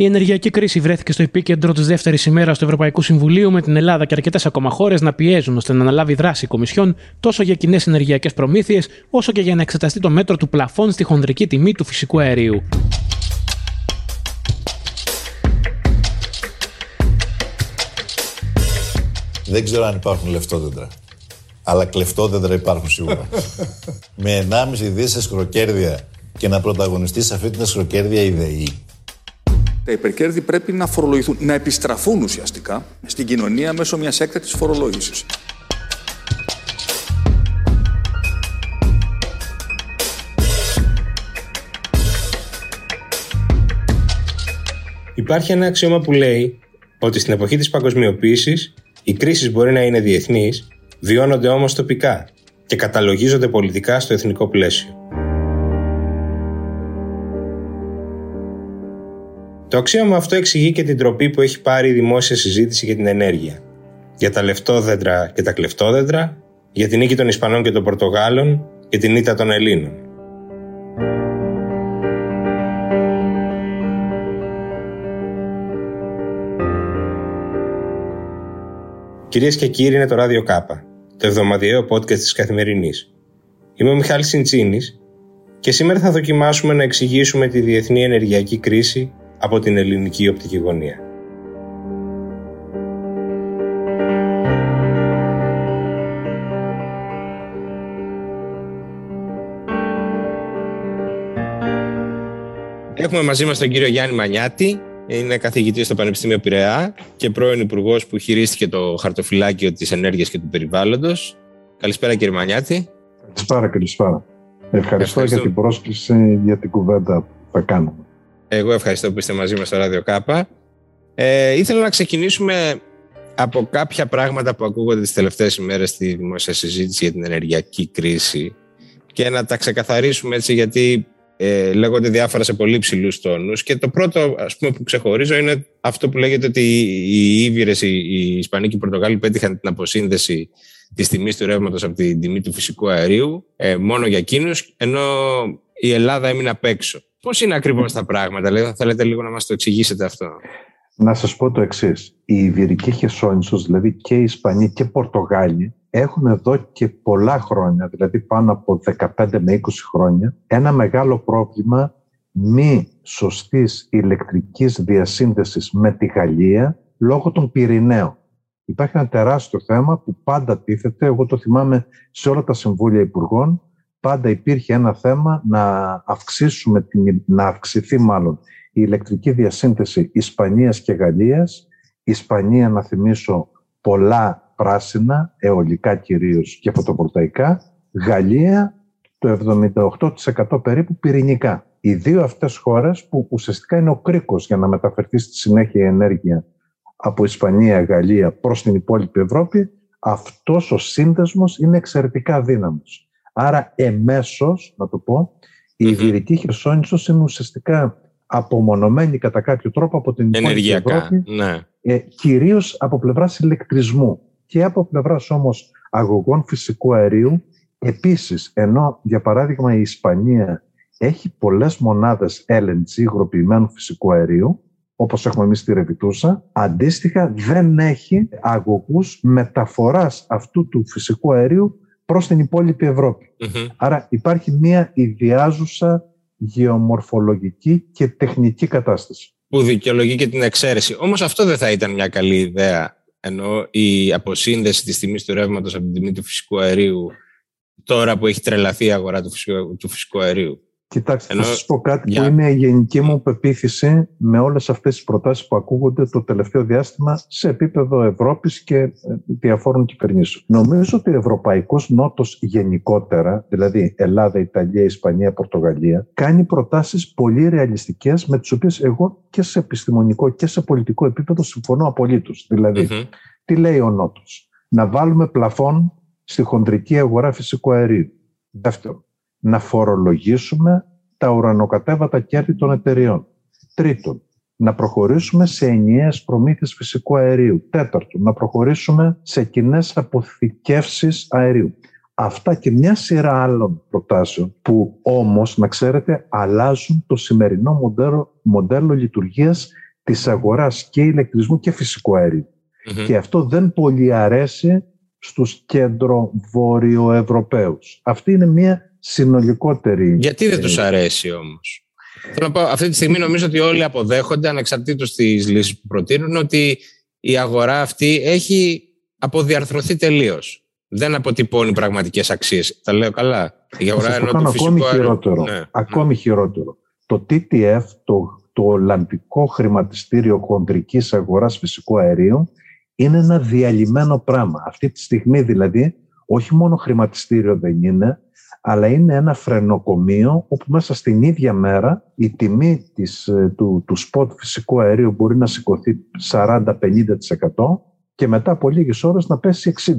Η ενεργειακή κρίση βρέθηκε στο επίκεντρο της δεύτερης ημέρας του Ευρωπαϊκού Συμβουλίου, με την Ελλάδα και αρκετές ακόμα χώρες να πιέζουν ώστε να αναλάβει δράση η Κομισιόν τόσο για κοινές ενεργειακές προμήθειες, όσο και για να εξεταστεί το μέτρο του πλαφών στη χονδρική τιμή του φυσικού αερίου. Δεν ξέρω αν υπάρχουν λεφτόδεντρα. Αλλά κλεφτόδεντρα υπάρχουν σίγουρα. με 1,5 δις σκροκέρδια και να πρωταγωνιστεί σε αυτή την σκροκέρδια η ΔΕΗ. Τα υπερκέρδη πρέπει να φορολογηθούν, να επιστραφούν ουσιαστικά στην κοινωνία μέσω μιας έκτακτη φορολόγησης. Υπάρχει ένα αξίωμα που λέει ότι στην εποχή της παγκοσμιοποίησης οι κρίσεις μπορεί να είναι διεθνείς, βιώνονται όμως τοπικά και καταλογίζονται πολιτικά στο εθνικό πλαίσιο. Το αξίωμα αυτό εξηγεί και την τροπή που έχει πάρει η δημόσια συζήτηση για την ενέργεια. Για τα λεφτόδεντρα και τα κλεφτόδεντρα, για την νίκη των Ισπανών και των Πορτογάλων και την ήττα των Ελλήνων. Κυρίες και κύριοι, είναι το Ράδιο Κάπα, το εβδομαδιαίο podcast της Καθημερινής. Είμαι ο Μιχάλης Συντσίνης και σήμερα θα δοκιμάσουμε να εξηγήσουμε τη διεθνή ενεργειακή κρίση από την ελληνική οπτική γωνία. Έχουμε μαζί μας τον κύριο Γιάννη Μανιάτη, είναι καθηγητής στο Πανεπιστήμιο Πειραιά και πρώην υπουργός που χειρίστηκε το χαρτοφυλάκιο της ενέργειας και του περιβάλλοντος. Καλησπέρα κύριε Μανιάτη. Καλησπέρα, καλησπέρα. Ευχαριστώ, Ευχαριστώ για την πρόσκληση, για την κουβέντα που θα κάνουμε. Εγώ ευχαριστώ που είστε μαζί μας στο Ράδιο Κάπα. Ε, ήθελα να ξεκινήσουμε από κάποια πράγματα που ακούγονται τις τελευταίες ημέρες στη δημόσια συζήτηση για την ενεργειακή κρίση και να τα ξεκαθαρίσουμε έτσι γιατί ε, λέγονται διάφορα σε πολύ ψηλούς τόνους. Και το πρώτο ας πούμε, που ξεχωρίζω είναι αυτό που λέγεται ότι οι Ήβυρε, οι Ισπανοί και οι Πορτογάλοι πέτυχαν την αποσύνδεση της τιμής του ρεύματος από την τιμή του φυσικού αερίου ε, μόνο για εκείνους, ενώ η Ελλάδα έμεινε απ' έξω. Πώς είναι ακριβώς τα πράγματα, δηλαδή, θέλετε λίγο να μας το εξηγήσετε αυτό; Να σας πω το εξής. Η Ιβυρική Χερσόνησο, δηλαδή και οι Ισπανοί και οι Πορτογάλοι, έχουν εδώ και πολλά χρόνια, δηλαδή πάνω από 15 με 20 χρόνια, ένα μεγάλο πρόβλημα μη σωστής ηλεκτρικής διασύνδεσης με τη Γαλλία λόγω των Πυρηναίων. Υπάρχει ένα τεράστιο θέμα που πάντα τίθεται, εγώ το θυμάμαι σε όλα τα Συμβούλια Υπουργών, πάντα υπήρχε ένα θέμα να αυξήσουμε, να αυξηθεί μάλλον η ηλεκτρική διασύνδεση Ισπανίας και Γαλλίας. Ισπανία, να θυμίσω, πολλά πράσινα, αιωλικά κυρίως και φωτοβολταϊκά. Γαλλία, το 78% περίπου πυρηνικά. Οι δύο αυτές χώρες που ουσιαστικά είναι ο κρίκος για να μεταφερθεί στη συνέχεια η ενέργεια από Ισπανία, Γαλλία προς την υπόλοιπη Ευρώπη, αυτός ο σύνδεσμος είναι εξαιρετικά δύναμος. Άρα εμέσως, να το πω, η Ιβηρική Χερσόνησος είναι ουσιαστικά απομονωμένη κατά κάποιο τρόπο από την υπόλοιπη Ευρώπη, ναι. ε, κυρίως από πλευράς ηλεκτρισμού και από πλευράς όμως αγωγών φυσικού αερίου. Επίσης, ενώ για παράδειγμα η Ισπανία έχει πολλές μονάδες LNG, υγροποιημένου φυσικού αερίου, όπως έχουμε εμείς στη Ρεβιτούσα, αντίστοιχα δεν έχει αγωγούς μεταφοράς αυτού του φυσικού αερίου προς την υπόλοιπη Άρα υπάρχει μια ιδιάζουσα γεωμορφολογική και τεχνική κατάσταση. Που δικαιολογεί και την εξαίρεση. Όμως αυτό δεν θα ήταν μια καλή ιδέα, ενώ η αποσύνδεση της τιμής του ρεύματος από την τιμή του φυσικού αερίου τώρα που έχει τρελαθεί η αγορά του φυσικού, του φυσικού αερίου. Κοιτάξτε, Ενώ... θα σας πω κάτι που είναι η γενική μου πεποίθηση με όλες αυτές τις προτάσεις που ακούγονται το τελευταίο διάστημα σε επίπεδο Ευρώπης και ε, διαφόρων κυβερνήσεων. Νομίζω ότι ο Ευρωπαϊκός Νότος γενικότερα, δηλαδή Ελλάδα, Ιταλία, Ισπανία, Πορτογαλία, κάνει προτάσεις πολύ ρεαλιστικές με τις οποίες εγώ και σε επιστημονικό και σε πολιτικό επίπεδο συμφωνώ απολύτως. Δηλαδή, τι λέει ο Νότος; Να βάλουμε πλαφόν στη χοντρική αγορά φυσικού αερίου. Δεύτερον, να φορολογήσουμε τα ουρανοκατέβατα κέρδη των εταιριών. Τρίτον, να προχωρήσουμε σε ενιαίες προμήθειες φυσικού αερίου. Τέταρτον, να προχωρήσουμε σε κοινές αποθηκεύσεις αερίου. Αυτά και μια σειρά άλλων προτάσεων που όμως, να ξέρετε, αλλάζουν το σημερινό μοντέλο, μοντέλο λειτουργίας της αγοράς και ηλεκτρισμού και φυσικού Και αυτό δεν πολύ αρέσει στους κέντρο Ευρωπαίους. Αυτή είναι μια συνολικότερη... Γιατί δεν τους αρέσει όμως; Θέλω να πω, αυτή τη στιγμή νομίζω ότι όλοι αποδέχονται, ανεξαρτήτως της λύσης που προτείνουν, ότι η αγορά αυτή έχει αποδιαρθρωθεί τελείως δεν αποτυπώνει πραγματικές αξίες. Τα λέω καλά; Η αγορά ενώ το ακόμη χειρότερο. Ναι, ακόμη ναι. χειρότερο. Το TTF, το, το Ολλανδικό Χρηματιστήριο Χοντρικής Αγοράς Φυσικού Αερίου, είναι ένα διαλυμένο πράγμα. Αυτή τη στιγμή δηλαδή, όχι μόνο χρηματιστήριο δεν είναι, αλλά είναι ένα φρενοκομείο όπου μέσα στην ίδια μέρα η τιμή της, ε, του, του σποτ φυσικού αερίου μπορεί να σηκωθεί 40-50% και μετά από λίγες ώρες να πέσει 60%.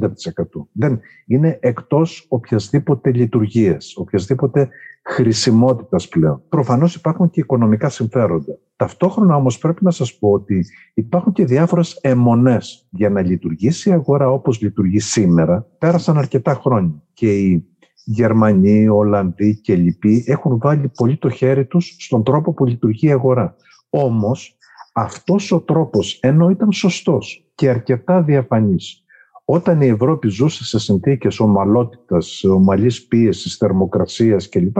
Δεν, είναι εκτός οποιασδήποτε λειτουργία, οποιασδήποτε χρησιμότητας πλέον. Προφανώς υπάρχουν και οικονομικά συμφέροντα. Ταυτόχρονα όμως πρέπει να σας πω ότι υπάρχουν και διάφορες αιμονές. Για να λειτουργήσει η αγορά όπως λειτουργεί σήμερα, πέρασαν αρκετά χρόνια. Και οι Γερμανοί, οι Ολλανδοί και λοιποί έχουν βάλει πολύ το χέρι τους στον τρόπο που λειτουργεί η αγορά. Όμως, αυτός ο τρόπος, ενώ ήταν σωστός και αρκετά διαφανής. Όταν η Ευρώπη ζούσε σε συνθήκες ομαλότητας, ομαλής πίεσης, θερμοκρασίας κλπ,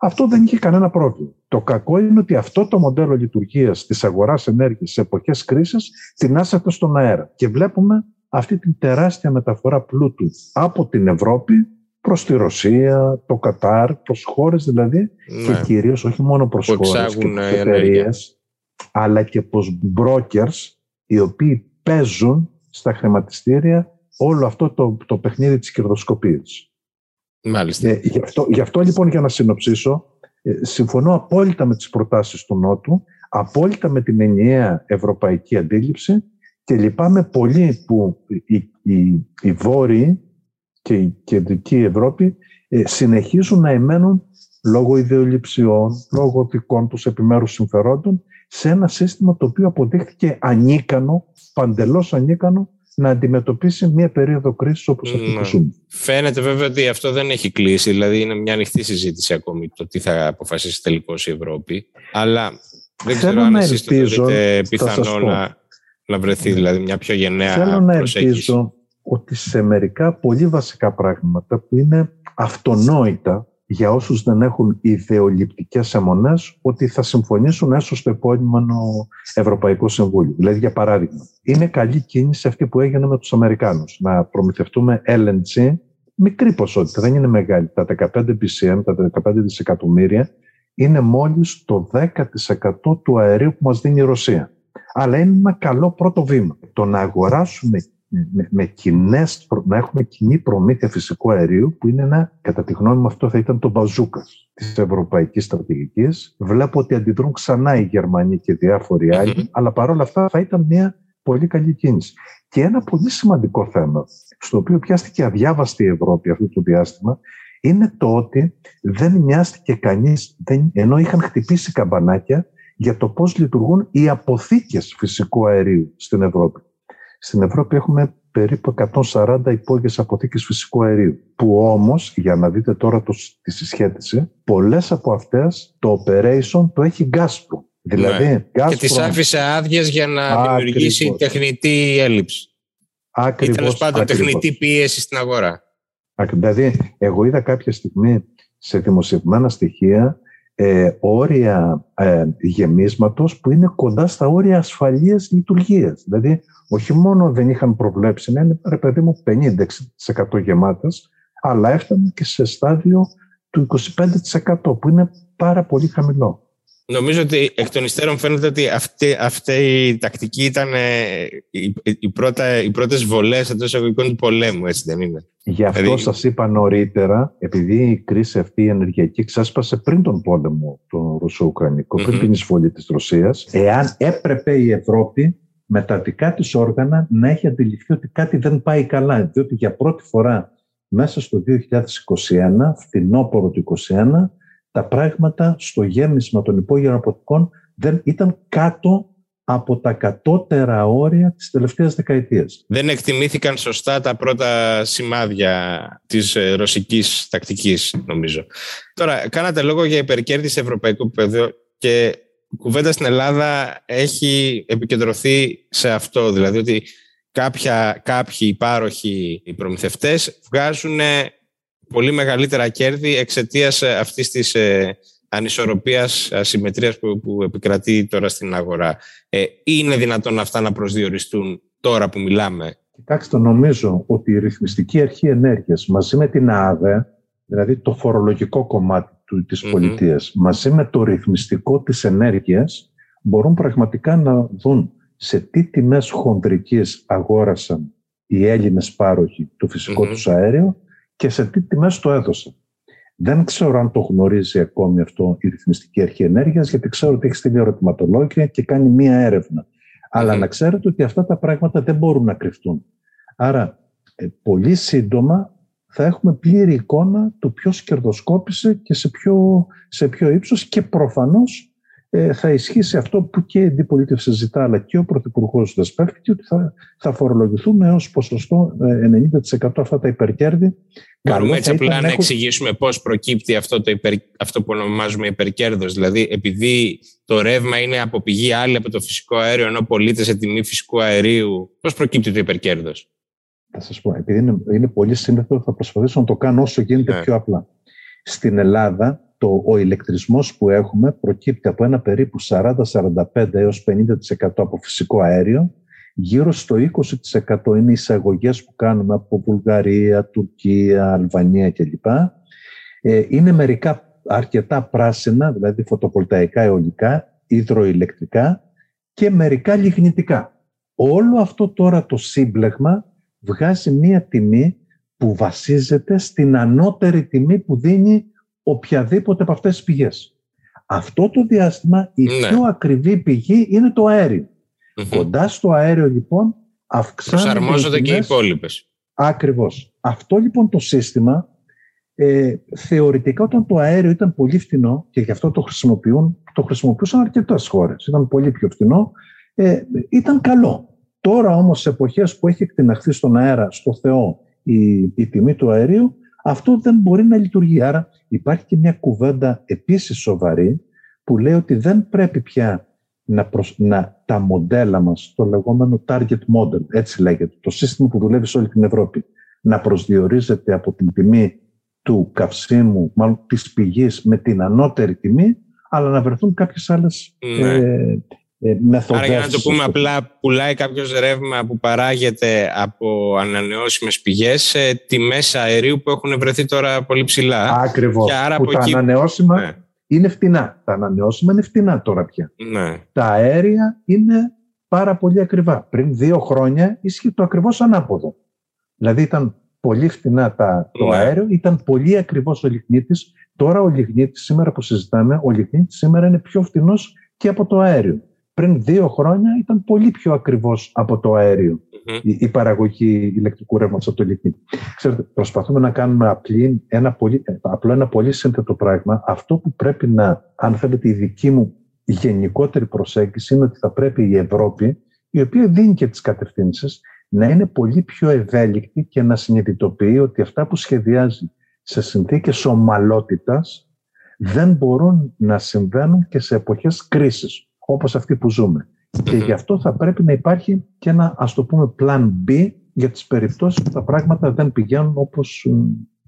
αυτό δεν είχε κανένα πρόβλημα. Το κακό είναι ότι αυτό το μοντέλο λειτουργίας της αγοράς ενέργειας σε εποχές κρίσης τεινάσατε στον αέρα. Και βλέπουμε αυτή την τεράστια μεταφορά πλούτου από την Ευρώπη προς τη Ρωσία, το Κατάρ, προς χώρες δηλαδή ναι. και κυρίως όχι μόνο προς χώρες και εταιρείες, αλλά και προς brokers οι οποίοι παίζουν στα χρηματιστήρια όλο αυτό το, το παιχνίδι της κερδοσκοπίας. Μάλιστα. Ε, γι, αυτό, γι' αυτό λοιπόν για να συνοψίσω, ε, συμφωνώ απόλυτα με τις προτάσεις του Νότου, απόλυτα με την ενιαία ευρωπαϊκή αντίληψη και λυπάμαι πολύ που οι, οι, οι Βόρειοι και η κεντρική Ευρώπη ε, συνεχίζουν να εμένουν λόγω ιδεολειψιών, λόγω δικών τους επιμέρους συμφερόντων σε ένα σύστημα το οποίο αποδείχθηκε ανίκανο, παντελώς ανίκανο, να αντιμετωπίσει μια περίοδο κρίσης όπως αυτή που ναι. ζούμε. Φαίνεται βέβαια ότι αυτό δεν έχει κλείσει, δηλαδή είναι μια ανοιχτή συζήτηση ακόμη το τι θα αποφασίσει τελικώς η Ευρώπη. Αλλά δεν Θέλω ξέρω αν εσείς το δείτε πιθανό να, να βρεθεί δηλαδή μια πιο γενναία Θέλω να ελπίζω ότι σε μερικά πολύ βασικά πράγματα που είναι αυτονόητα για όσους δεν έχουν ιδεολειπτικές αιμονές ότι θα συμφωνήσουν έσω στο επόμενο Ευρωπαϊκό Συμβούλιο. Δηλαδή, για παράδειγμα, είναι καλή κίνηση αυτή που έγινε με τους Αμερικάνους. Να προμηθευτούμε LNG, μικρή ποσότητα, δεν είναι μεγάλη. Τα 15 BCM, τα 15 δισεκατομμύρια, είναι μόλις το 10% του αερίου που μας δίνει η Ρωσία. Αλλά είναι ένα καλό πρώτο βήμα. Το να αγοράσουμε με, με κοινές, να έχουμε κοινή προμήθεια φυσικού αερίου, που είναι ένα, κατά τη γνώμη μου, αυτό θα ήταν το μπαζούκας της ευρωπαϊκής στρατηγικής. Βλέπω ότι αντιδρούν ξανά οι Γερμανοί και διάφοροι άλλοι, αλλά παρόλα αυτά θα ήταν μια πολύ καλή κίνηση. Και ένα πολύ σημαντικό θέμα, στο οποίο πιάστηκε αδιάβαστη η Ευρώπη αυτό το διάστημα, είναι το ότι δεν μοιάστηκε κανείς, ενώ είχαν χτυπήσει καμπανάκια για το πώς λειτουργούν οι αποθήκες φυσικού αερίου στην Ευρώπη. Στην Ευρώπη έχουμε περίπου 140 υπόγειες αποθήκες φυσικού αερίου, που όμως, για να δείτε τώρα το, τη συσχέτιση, πολλές από αυτές το operation το έχει Gazprom. Δηλαδή, ναι. Και τις άφησε άδειες για να δημιουργήσει τεχνητή έλλειψη. Ακριβώς, ή τέλος πάντων τεχνητή πίεση στην αγορά. Δηλαδή, εγώ είδα κάποια στιγμή σε δημοσιευμένα στοιχεία ε, όρια ε, γεμίσματος που είναι κοντά στα όρια ασφαλείας λειτουργίας. Δηλαδή, όχι μόνο δεν είχαν προβλέψει να είναι, ρε παιδί μου, 50-60% γεμάτες, αλλά έφτανε και σε στάδιο του 25% που είναι πάρα πολύ χαμηλό. Νομίζω ότι εκ των υστέρων φαίνεται ότι αυτή, αυτή η τακτική ήταν ε, οι, οι, πρώτα, οι πρώτες βολές εντός εισαγωγικών του πολέμου, έτσι δεν είναι; Γι' αυτό δηλαδή... σας είπα νωρίτερα, επειδή η κρίση αυτή η ενεργειακή ξέσπασε πριν τον πόλεμο το Ρωσο-Ουκρανικό, πριν την εισβολή της Ρωσίας, εάν έπρεπε η Ευρώπη με τα δικά της όργανα να έχει αντιληφθεί ότι κάτι δεν πάει καλά, διότι για πρώτη φορά μέσα στο 2021, φθινόπωρο του 2021, τα πράγματα στο γέμισμα των υπόγειων αποθηκών δεν ήταν κάτω από τα κατώτερα όρια της τελευταίας δεκαετίας. Δεν εκτιμήθηκαν σωστά τα πρώτα σημάδια της ε, ρωσικής τακτικής, νομίζω. Τώρα, κάνατε λόγο για υπερκέρδη σε ευρωπαϊκό επίπεδο και κουβέντα στην Ελλάδα έχει επικεντρωθεί σε αυτό, δηλαδή ότι κάποια, κάποιοι υπάροχοι οι προμηθευτές βγάζουν πολύ μεγαλύτερα κέρδη εξαιτίας αυτής της ε, ανισορροπίας, ασυμμετρίας που, που επικρατεί τώρα στην αγορά. Ε, είναι δυνατόν αυτά να προσδιοριστούν τώρα που μιλάμε; Κοιτάξτε, νομίζω ότι η ρυθμιστική αρχή ενέργειας μαζί με την ΑΔΕ, δηλαδή το φορολογικό κομμάτι του, της mm πολιτείας, μαζί με το ρυθμιστικό της ενέργειας, μπορούν πραγματικά να δουν σε τι τιμές χονδρικής αγόρασαν οι Έλληνες πάροχοι το φυσικό mm-hmm. τους αέριο και σε τι τιμές το έδωσαν. Δεν ξέρω αν το γνωρίζει ακόμη αυτό η Ρυθμιστική Αρχή Ενέργειας, γιατί ξέρω ότι έχει στείλει ερωτηματολόγια και κάνει μία έρευνα. Αλλά να ξέρετε ότι αυτά τα πράγματα δεν μπορούν να κρυφτούν. Άρα, ε, πολύ σύντομα θα έχουμε πλήρη εικόνα του ποιος κερδοσκόπησε και σε ποιο, σε ποιο ύψος και προφανώς ε, θα ισχύσει αυτό που και η αντιπολίτευση ζητά αλλά και ο Πρωθυπουργός δεσπεύτηκε ότι θα, θα φορολογηθούμε ως ποσοστό 90% ε, αυτά τα υπερκέρδη. Μπορούμε έτσι απλά να, εξηγήσουμε πώς προκύπτει αυτό, το υπερ, αυτό που ονομάζουμε υπερκέρδος. Δηλαδή επειδή το ρεύμα είναι από πηγή άλλη από το φυσικό αέριο ενώ πωλείται σε τιμή φυσικού αερίου, πώς προκύπτει το υπερκέρδος; Θα σας πω, επειδή είναι, είναι πολύ σύνδετο θα προσπαθήσω να το κάνω όσο γίνεται ναι. πιο απλά. Στην Ελλάδα το, ο ηλεκτρισμός που έχουμε προκύπτει από ένα περίπου 40-45 έως 50% από φυσικό αέριο. Γύρω στο 20% είναι οι εισαγωγές που κάνουμε από Βουλγαρία, Τουρκία, Αλβανία κλπ. Ε, είναι μερικά αρκετά πράσινα, δηλαδή φωτοβολταϊκά αιωλικά, υδροηλεκτρικά και μερικά λιγνητικά. Όλο αυτό τώρα το σύμπλεγμα βγάζει μία τιμή που βασίζεται στην ανώτερη τιμή που δίνει οποιαδήποτε από αυτές τις πηγές. Αυτό το διάστημα η ναι. πιο ακριβή πηγή είναι το αεριο Κοντά στο αέριο λοιπόν αυξάνονται Προσαρμόζονται και οι υπόλοιπες. Ακριβώς. Αυτό λοιπόν το σύστημα ε, θεωρητικά όταν το αέριο ήταν πολύ φθηνό και γι' αυτό το χρησιμοποιούν, το χρησιμοποιούσαν αρκετές χώρες. Ήταν πολύ πιο φθηνό. Ε, ήταν καλό. Τώρα όμως σε εποχές που έχει εκτιναχθεί στον αέρα, στο Θεό, η, η τιμή του αερίου, αυτό δεν μπορεί να λειτουργεί. Άρα υπάρχει και μια κουβέντα επίσης σοβαρή που λέει ότι δεν πρέπει πια να, να τα μοντέλα μας, το λεγόμενο target model, έτσι λέγεται, το σύστημα που δουλεύει σε όλη την Ευρώπη, να προσδιορίζεται από την τιμή του καυσίμου, μάλλον της πηγής με την ανώτερη τιμή, αλλά να βρεθούν κάποιες άλλες ναι. ε, ε, Άρα για να το πούμε απλά, πουλάει κάποιος ρεύμα που παράγεται από ανανεώσιμες πηγές σε τιμές αερίου που έχουν βρεθεί τώρα πολύ ψηλά. Ακριβώς. Και άρα που τα ανανεώσιμα ναι. είναι φτηνά. Τα ανανεώσιμα είναι φτηνά τώρα πια. Ναι. Τα αέρια είναι πάρα πολύ ακριβά. Πριν δύο χρόνια ίσχυε το ακριβώς ανάποδο. Δηλαδή ήταν πολύ φτηνά τα, το ναι. αέριο, ήταν πολύ ακριβώς ο λιγνίτης. Τώρα ο λιγνίτης, σήμερα που συζητάμε, ο λιγνίτης σήμερα είναι πιο φτηνός και από το αέριο πριν δύο χρόνια ήταν πολύ πιο ακριβώς από το αεριο η, παραγωγή ηλεκτρικού ρεύματος από το λιχνίτη. Ξέρετε, προσπαθούμε να κάνουμε απλή, ένα πολύ, απλό ένα πολύ σύνθετο πράγμα. Αυτό που πρέπει να, αν θέλετε, η δική μου γενικότερη προσέγγιση είναι ότι θα πρέπει η Ευρώπη, η οποία δίνει και τις κατευθύνσεις, να είναι πολύ πιο ευέλικτη και να συνειδητοποιεί ότι αυτά που σχεδιάζει σε συνθήκες ομαλότητας δεν μπορούν να συμβαίνουν και σε εποχές κρίσης όπως αυτή που ζούμε. Και γι' αυτό θα πρέπει να υπάρχει και ένα, ας το πούμε, plan B για τις περιπτώσεις που τα πράγματα δεν πηγαίνουν όπως ε,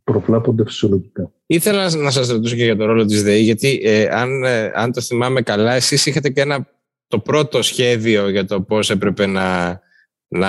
προβλέπονται φυσιολογικά. Ήθελα να σας ρωτήσω και για το ρόλο της ΔΕΗ, γιατί ε, αν, ε, αν το θυμάμαι καλά, εσείς είχατε και ένα, το πρώτο σχέδιο για το πώς έπρεπε να, να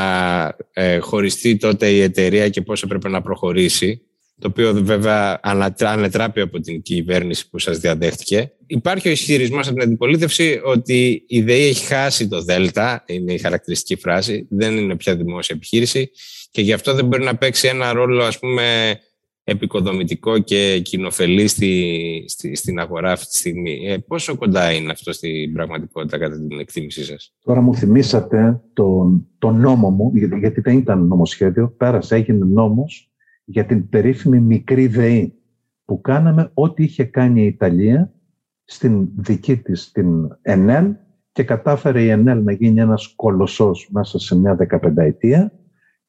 χωριστεί τότε η εταιρεία και πώς έπρεπε να προχωρήσει το οποίο βέβαια ανετράπει από την κυβέρνηση που σας διαδέχτηκε. Υπάρχει ο ισχυρισμός από την αντιπολίτευση ότι η ΔΕΗ έχει χάσει το ΔΕΛΤΑ, είναι η χαρακτηριστική φράση, δεν είναι πια δημόσια επιχείρηση και γι' αυτό δεν μπορεί να παίξει ένα ρόλο ας πούμε επικοδομητικό και κοινοφελή στη, στη, στην αγορά αυτή τη στιγμή. Ε, πόσο κοντά είναι αυτό στην πραγματικότητα κατά την εκτίμησή σας; Τώρα μου θυμήσατε τον, τον νόμο μου, γιατί δεν ήταν νομοσχέδιο, πέρασε, έγινε νόμος για την περίφημη μικρή ΔΕΗ που κάναμε ό,τι είχε κάνει η Ιταλία στην δική της την ΕΝΕΛ και κατάφερε η ΕΝΕΛ να γίνει ένας κολοσσός μέσα σε μια δεκαπενταετία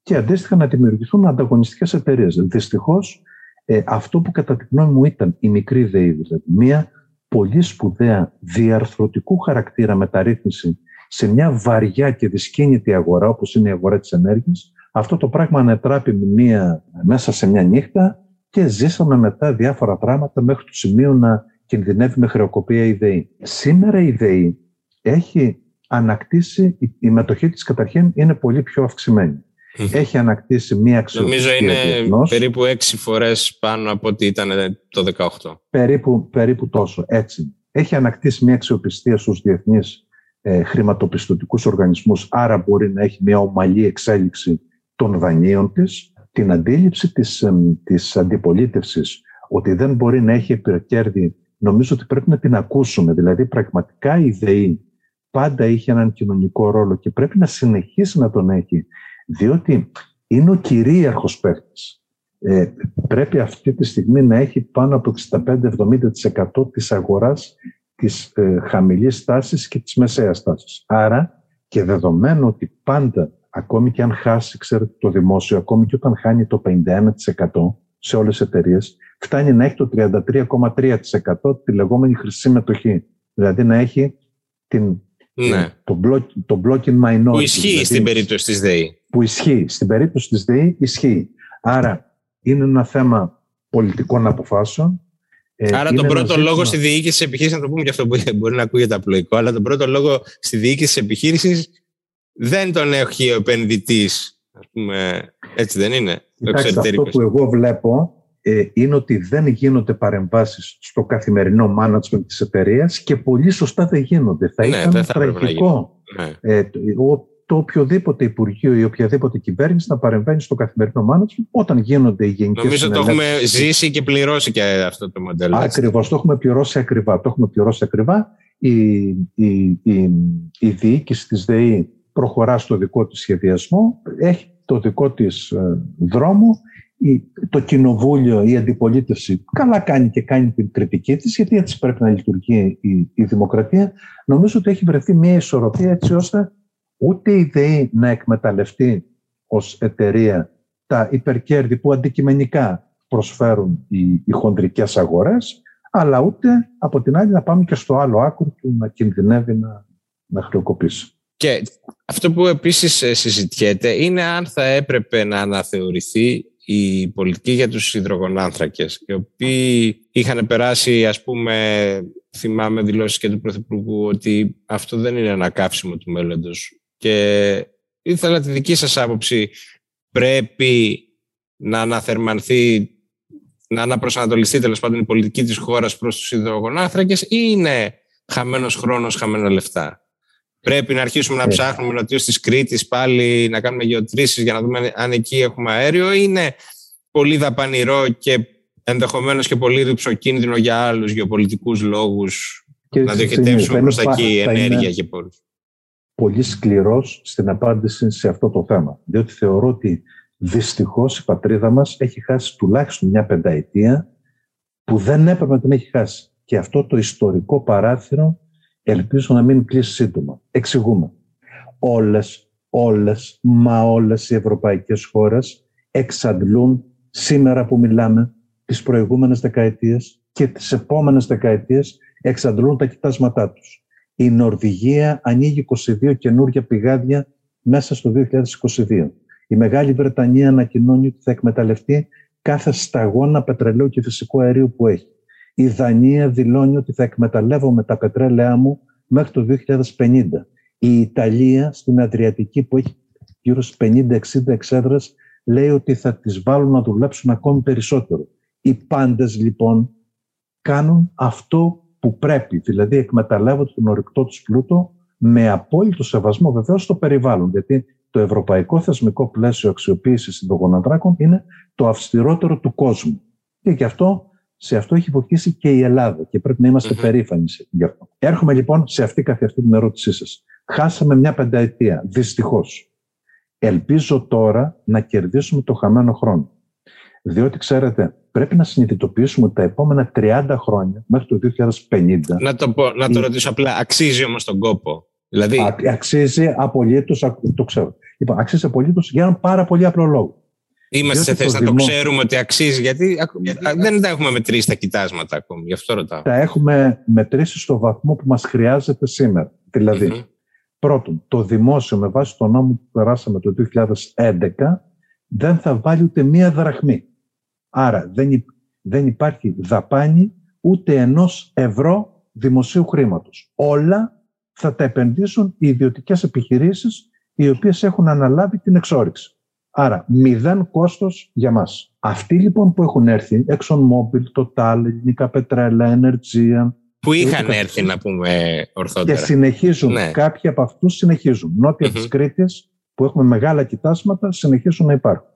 και αντίστοιχα να δημιουργηθούν ανταγωνιστικές εταιρείες. Δυστυχώς ε, αυτό που κατά τη γνώμη μου ήταν η μικρή ΔΕΗ, δηλαδή μια πολύ σπουδαία διαρθρωτικού χαρακτήρα μεταρρύθμιση σε μια βαριά και δυσκίνητη αγορά όπως είναι η αγορά της ενέργειας, αυτό το πράγμα ανετράπη μία, μέσα σε μια νύχτα και ζήσαμε μετά διάφορα πράγματα μέχρι το σημείο να κινδυνεύει με χρεοκοπία η ΔΕΗ. Σήμερα η ΔΕΗ έχει ανακτήσει, η μετοχή της καταρχήν είναι πολύ πιο αυξημένη. Έχει ανακτήσει μία αξιοπιστία Νομίζω είναι διεθνώς. περίπου έξι φορές πάνω από ό,τι ήταν το 18. Περίπου, περίπου τόσο, έτσι. Έχει ανακτήσει μία αξιοπιστία στους διεθνείς ε, χρηματοπιστωτικούς οργανισμούς, άρα μπορεί να έχει μία ομαλή εξέλιξη των δανείων της. Την αντίληψη της, ε, της αντιπολίτευσης ότι δεν μπορεί να έχει υπερκέρδη, νομίζω ότι πρέπει να την ακούσουμε. Δηλαδή, πραγματικά η ΔΕΗ πάντα είχε έναν κοινωνικό ρόλο και πρέπει να συνεχίσει να τον έχει διότι είναι ο κυρίαρχος παίκτης. Ε, πρέπει αυτή τη στιγμή να έχει πάνω από 65-70% της αγοράς της ε, χαμηλής τάσης και της μεσαίας τάσης. Άρα και δεδομένου ότι πάντα, ακόμη και αν χάσει ξέρετε, το δημόσιο, ακόμη και όταν χάνει το 51% σε όλες τις εταιρείες, φτάνει να έχει το 33,3% τη λεγόμενη χρυσή μετοχή. Δηλαδή να έχει την ναι. Το, block, το blocking minority. Που ισχύει δηλαδή, στην περίπτωση της ΔΕΗ. Που ισχύει. Στην περίπτωση της ΔΕΗ ισχύει. Άρα είναι ένα θέμα πολιτικών αποφάσεων. Ε, Άρα τον πρώτο λόγο στη διοίκηση της επιχείρησης, να το πούμε και αυτό που μπορεί να ακούγεται απλοϊκό, αλλά τον πρώτο λόγο στη διοίκηση της επιχείρησης δεν τον έχει ο επενδυτής. Έτσι δεν είναι. Κοιτάξτε, αυτό που εγώ βλέπω ε, είναι ότι δεν γίνονται παρεμβάσεις στο καθημερινό management της εταιρείας και πολύ σωστά δεν γίνονται. Θα ναι, ήταν τραγικό ναι. ε, το, το οποιοδήποτε Υπουργείο ή οποιαδήποτε κυβέρνηση να παρεμβαίνει στο καθημερινό management όταν γίνονται οι γενικές Νομίζω το έχουμε ζήσει και πληρώσει και αυτό το μοντέλο. Ακριβώς, το έχουμε πληρώσει ακριβά. Το έχουμε πληρώσει ακριβά. Η, η, η, η διοίκηση της ΔΕΗ προχωρά στο δικό της σχεδιασμό, έχει το δικό της ε, δρόμο το κοινοβούλιο, η αντιπολίτευση καλά κάνει και κάνει την κριτική της, γιατί έτσι πρέπει να λειτουργεί η, η δημοκρατία. Νομίζω ότι έχει βρεθεί μια ισορροπία έτσι ώστε ούτε η ΔΕΗ να εκμεταλλευτεί ως εταιρεία τα υπερκέρδη που αντικειμενικά προσφέρουν οι, οι χοντρικές αγορές, αλλά ούτε από την άλλη να πάμε και στο άλλο άκρο που να κινδυνεύει να, να χρεοκοπήσει. Και αυτό που επίσης ε, συζητιέται είναι αν θα έπρεπε να αναθεωρηθεί η πολιτική για τους υδρογονάνθρακες, οι οποίοι είχαν περάσει, ας πούμε, θυμάμαι δηλώσεις και του Πρωθυπουργού ότι αυτό δεν είναι ένα καύσιμο του μέλλοντος. Και ήθελα τη δική σας άποψη, πρέπει να αναθερμανθεί, να αναπροσανατολιστεί τέλος πάντων η πολιτική της χώρας προς τους υδρογονάνθρακες ή είναι χαμένος χρόνος, χαμένα λεφτά; Πρέπει να αρχίσουμε να ε. ψάχνουμε νοτιού της Κρήτης πάλι να κάνουμε γεωτρήσεις για να δούμε αν εκεί έχουμε αέριο. Είναι πολύ δαπανηρό και ενδεχομένως και πολύ ρηψοκίνδυνο για άλλους γεωπολιτικούς λόγους να διοχετεύσουμε προς τα εκεί ενέργεια και πόρου. Πολύ σκληρός στην απάντηση σε αυτό το θέμα. Διότι θεωρώ ότι δυστυχώς η πατρίδα μας έχει χάσει τουλάχιστον μια πενταετία που δεν έπρεπε να την έχει χάσει. Και αυτό το ιστορικό παράθυρο Ελπίζω να μην κλείσει σύντομα. Εξηγούμε. Όλες, όλες, μα όλες οι ευρωπαϊκές χώρες εξαντλούν σήμερα που μιλάμε τις προηγούμενες δεκαετίες και τις επόμενες δεκαετίες εξαντλούν τα κοιτάσματά τους. Η Νορβηγία ανοίγει 22 καινούργια πηγάδια μέσα στο 2022. Η Μεγάλη Βρετανία ανακοινώνει ότι θα εκμεταλλευτεί κάθε σταγόνα πετρελαίου και φυσικού αερίου που έχει. Η Δανία δηλώνει ότι θα εκμεταλλεύομαι τα πετρέλαιά μου μέχρι το 2050. Η Ιταλία στην Αδριατική που έχει γύρω στις 50-60 εξέδρες λέει ότι θα τις βάλουν να δουλέψουν ακόμη περισσότερο. Οι πάντες λοιπόν κάνουν αυτό που πρέπει, δηλαδή εκμεταλλεύονται τον ορυκτό τους πλούτο με απόλυτο σεβασμό βεβαίως στο περιβάλλον. Γιατί το ευρωπαϊκό θεσμικό πλαίσιο αξιοποίησης των γονατράκων είναι το αυστηρότερο του κόσμου. Και γι' αυτό σε αυτό έχει βοηθήσει και η Ελλάδα και πρέπει να είμαστε mm-hmm. περήφανοι γι' αυτό. Έρχομαι λοιπόν σε αυτή καθ' αυτή την ερώτησή σας. Χάσαμε μια πενταετία, δυστυχώς. Ελπίζω τώρα να κερδίσουμε το χαμένο χρόνο. Διότι ξέρετε, πρέπει να συνειδητοποιήσουμε ότι τα επόμενα 30 χρόνια, μέχρι το 2050. Να το, πω, να το ρωτήσω απλά, αξίζει όμως τον κόπο; Δηλαδή... αξίζει απολύτως, το ξέρω. Λοιπόν, αξίζει απολύτως για έναν πάρα πολύ απλό λόγο. Είμαστε σε θέση να το ξέρουμε ότι αξίζει, γιατί δεν τα έχουμε μετρήσει τα κοιτάσματα ακόμη. Γι' αυτό ρωτάω. Τα έχουμε μετρήσει στο βαθμό που μας χρειάζεται σήμερα. δηλαδη πρώτον, το δημόσιο με βάση τον νόμο που περάσαμε το 2011 δεν θα βάλει ούτε μία δραχμή. Άρα δεν, δεν υπάρχει δαπάνη ούτε ενός ευρώ δημοσίου χρήματος. Όλα θα τα επενδύσουν οι ιδιωτικές επιχειρήσεις οι οποίες έχουν αναλάβει την εξόριξη. Άρα, μηδέν κόστος για μας. Αυτοί λοιπόν που έχουν έρθει, ExxonMobil, Total, Ελληνικά Πετρέλα, Energean, που είχαν έρθει να πούμε ορθότερα. Και συνεχίζουν. Ναι. Κάποιοι από αυτούς συνεχίζουν. Νότια mm-hmm. της Κρήτης, που έχουμε μεγάλα κοιτάσματα, συνεχίζουν να υπάρχουν.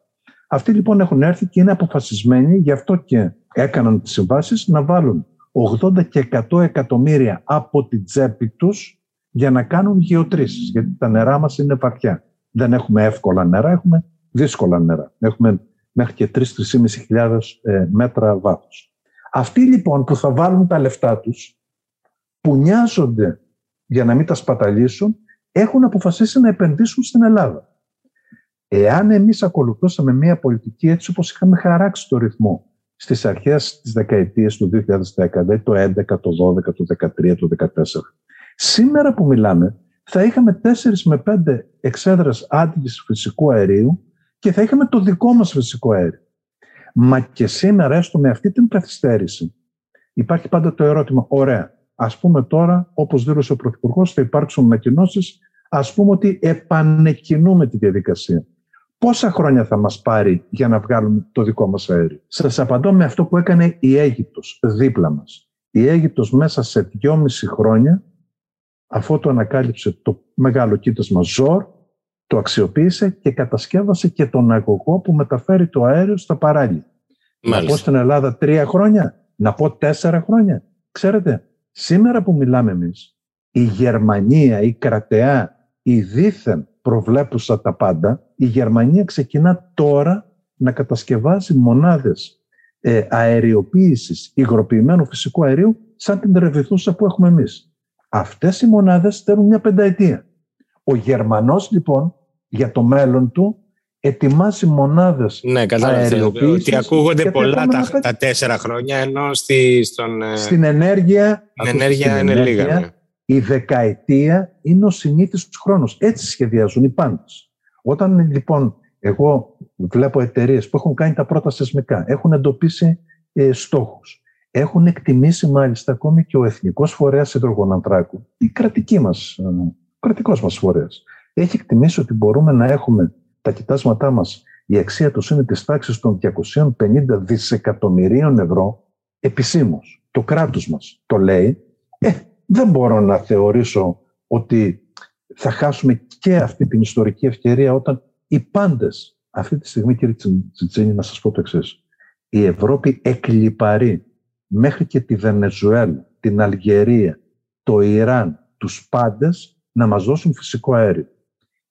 Αυτοί λοιπόν έχουν έρθει και είναι αποφασισμένοι, γι' αυτό και έκαναν τις συμβάσεις, να βάλουν 80 και 100 εκατομμύρια από την τσέπη τους για να κάνουν γεωτρήσεις, γιατί τα νερά μας είναι βαθιά. Δεν έχουμε εύκολα νερά, έχουμε δύσκολα νερά. Έχουμε μέχρι και 3-3.500 ε, μέτρα βάθος. Αυτοί λοιπόν που θα βάλουν τα λεφτά τους, που νοιάζονται για να μην τα σπαταλήσουν, έχουν αποφασίσει να επενδύσουν στην Ελλάδα. Εάν εμείς ακολουθούσαμε μια πολιτική έτσι όπως είχαμε χαράξει το ρυθμό στις αρχές της δεκαετίας του 2010, δηλαδή το 11, το 12, το 13, το 14, σήμερα που μιλάμε θα είχαμε 4 με 5 εξέδρες άντλησης φυσικού αερίου και θα είχαμε το δικό μας φυσικό αέριο. Μα και σήμερα, έστω με αυτή την καθυστέρηση, υπάρχει πάντα το ερώτημα, ωραία, ας πούμε τώρα, όπως δήλωσε ο Πρωθυπουργός, θα υπάρξουν ανακοινώσει, ας πούμε ότι επανεκκινούμε τη διαδικασία. Πόσα χρόνια θα μας πάρει για να βγάλουμε το δικό μας αέριο; Σας απαντώ με αυτό που έκανε η Αίγυπτος δίπλα μας. Η Αίγυπτος μέσα σε δυόμιση χρόνια, αφού το ανακάλυψε το μεγάλο κοίτασμα Ζόρ, το αξιοποίησε και κατασκεύασε και τον αγωγό που μεταφέρει το αέριο στα παράλια. Να πω στην Ελλάδα τρία χρόνια, να πω τέσσερα χρόνια. Ξέρετε, σήμερα που μιλάμε εμείς, η Γερμανία, η κρατεά, η δίθεν προβλέπουσα τα πάντα, η Γερμανία ξεκινά τώρα να κατασκευάζει μονάδες ε, αεριοποίησης υγροποιημένου φυσικού αερίου σαν την ρεβιθούσα που έχουμε εμείς. Αυτές οι μονάδες στέλνουν μια πενταετία. Ο Γερμανός λοιπόν για το μέλλον του ετοιμάζει μονάδες ναι, κατάλαβα, ότι ακούγονται πολλά τα, τα, τέσσερα χρόνια ενώ στη, στον, ε, στην ενέργεια, στην ενέργεια είναι λίγα. Ναι. Η δεκαετία είναι ο συνήθις χρόνος. Έτσι σχεδιάζουν οι πάντες. Όταν λοιπόν εγώ βλέπω εταιρείες που έχουν κάνει τα πρώτα σεσμικά, έχουν εντοπίσει ε, στόχους, έχουν εκτιμήσει μάλιστα ακόμη και ο Εθνικός Φορέας Υδρογονανθράκου, η κρατική μας, ε, κρατικός μας φορέας, έχει εκτιμήσει ότι μπορούμε να έχουμε τα κοιτάσματά μας, η αξία τους είναι της τάξης των 250 δισεκατομμυρίων ευρώ επισήμως. Το κράτος μας το λέει. Ε, δεν μπορώ να θεωρήσω ότι θα χάσουμε και αυτή την ιστορική ευκαιρία όταν οι πάντες, αυτή τη στιγμή κύριε Τσιτσίνη να σας πω το εξής. η Ευρώπη εκλυπαρεί μέχρι και τη Βενεζουέλα, την Αλγερία, το Ιράν, τους πάντες να μας δώσουν φυσικό αέριο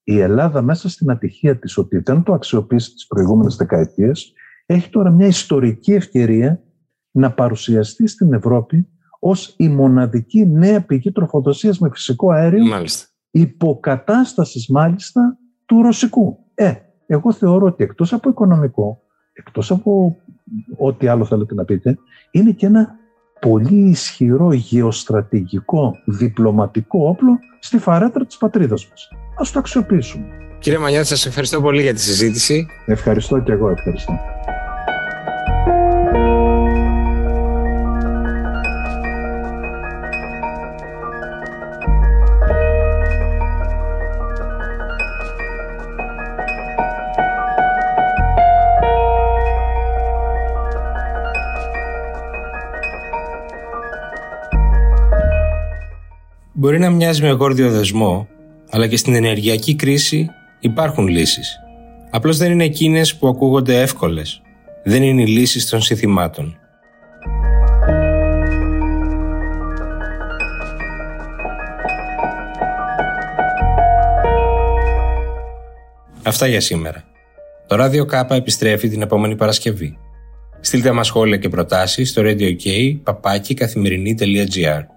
η Ελλάδα μέσα στην ατυχία της ότι δεν το αξιοποίησε τις προηγούμενες δεκαετίες έχει τώρα μια ιστορική ευκαιρία να παρουσιαστεί στην Ευρώπη ως η μοναδική νέα πηγή τροφοδοσίας με φυσικό αέριο μάλιστα. υποκατάστασης μάλιστα του ρωσικού. Ε, εγώ θεωρώ ότι εκτός από οικονομικό, εκτός από ό,τι άλλο θέλετε να πείτε, είναι και ένα πολύ ισχυρό γεωστρατηγικό διπλωματικό όπλο στη φαρέτρα της πατρίδας μας. Ας το αξιοποιήσουμε. Κύριε Μανιάτη, σας ευχαριστώ πολύ για τη συζήτηση. Ευχαριστώ και εγώ ευχαριστώ. Μπορεί να μοιάζει με γόρδιο δεσμό, αλλά και στην ενεργειακή κρίση υπάρχουν λύσεις. Απλώς δεν είναι εκείνες που ακούγονται εύκολες. Δεν είναι οι λύσεις των συνθημάτων. Αυτά για σήμερα. Το Radio K επιστρέφει την επόμενη Παρασκευή. Στείλτε μας σχόλια και προτάσεις στο radio.k, καθημερινή.gr.